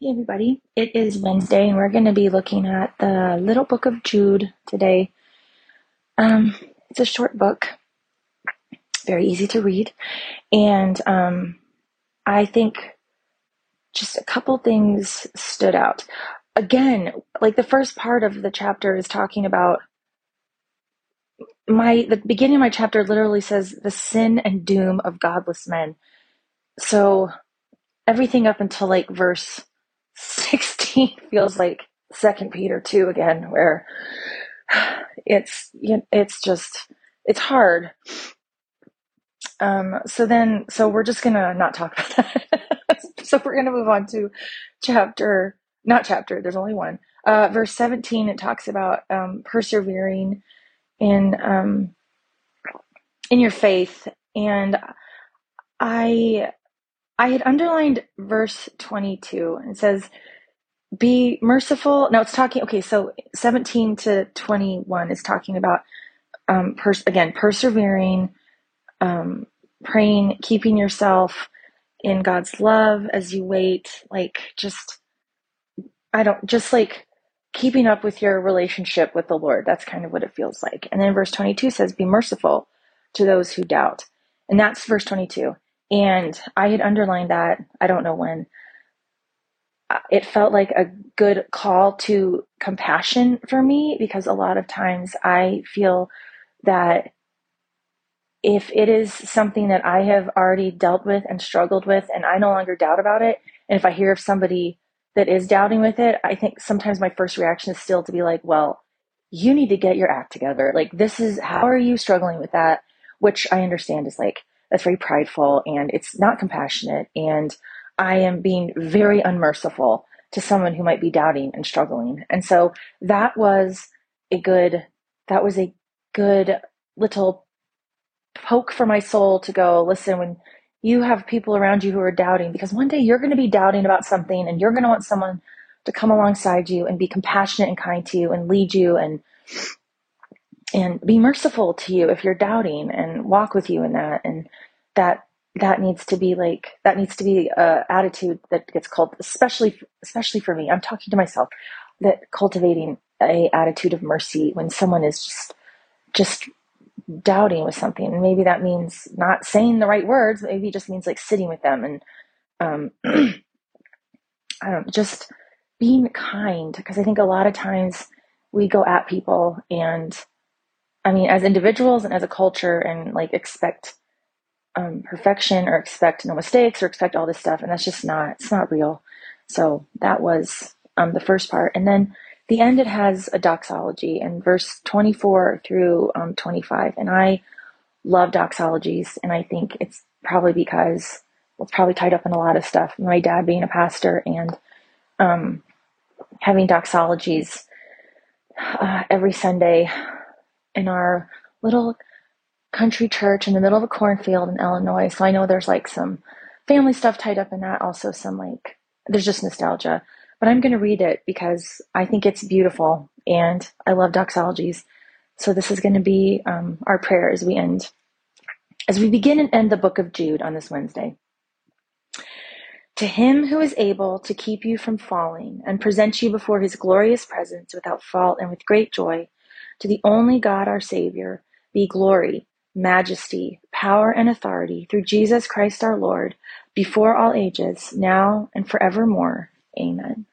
Hey everybody, it is Wednesday and we're going to be looking at the Little Book of Jude today. Um, it's a short book, very easy to read, and um, I think just a couple things stood out. Again, like the first part of the chapter is talking about my the beginning of my chapter literally says the sin and doom of godless men. So everything up until like verse 16 feels like second peter 2 again where it's it's just it's hard. Um so then so we're just gonna not talk about that. So we're gonna move on to chapter not chapter there's only one. Uh verse 17 it talks about um persevering in um in your faith. And i I had underlined verse 22 and it says, be merciful. Now it's talking, okay, so 17 to 21 is talking about, um, pers- again, persevering, um, praying, keeping yourself in God's love as you wait, like just, I don't, just like keeping up with your relationship with the Lord. That's kind of what it feels like. And then verse 22 says, be merciful to those who doubt. And that's verse 22. And I had underlined that, I don't know when. Uh, it felt like a good call to compassion for me because a lot of times I feel that if it is something that I have already dealt with and struggled with and I no longer doubt about it, and if I hear of somebody that is doubting with it, I think sometimes my first reaction is still to be like, well, you need to get your act together. Like, this is how are you struggling with that? Which I understand is like that's very prideful and it's not compassionate. And I am being very unmerciful to someone who might be doubting and struggling. And so that was a good, that was a good little poke for my soul to go, listen, when you have people around you who are doubting, because one day you're going to be doubting about something and you're going to want someone to come alongside you and be compassionate and kind to you and lead you and and be merciful to you if you're doubting and walk with you in that. And that that needs to be like that needs to be a attitude that gets called especially especially for me. I'm talking to myself that cultivating a attitude of mercy when someone is just just doubting with something. And maybe that means not saying the right words maybe it just means like sitting with them. And um i don't just being kind because i think a lot of times we go at people and I mean, as individuals and as a culture, and like expect um, perfection or expect no mistakes or expect all this stuff, and that's just not it's not real. So that was um, the first part, and then the end it has a doxology in verse 24 through um, 25, and I love doxologies, and I think it's probably because well, it's probably tied up in a lot of stuff. My dad being a pastor and um, having doxologies uh, every Sunday in our little country church in the middle of a cornfield in Illinois. So I know there's like some family stuff tied up in that, also some like, there's just nostalgia. But I'm going to read it because I think it's beautiful and I love doxologies. So this is going to be um, our prayer as we end, as we begin and end the book of Jude on this Wednesday. To him who is able to keep you from falling and present you before his glorious presence without fault and with great joy, to the only God our Savior be glory, majesty, power, and authority through Jesus Christ our Lord, before all ages, now and forevermore. Amen.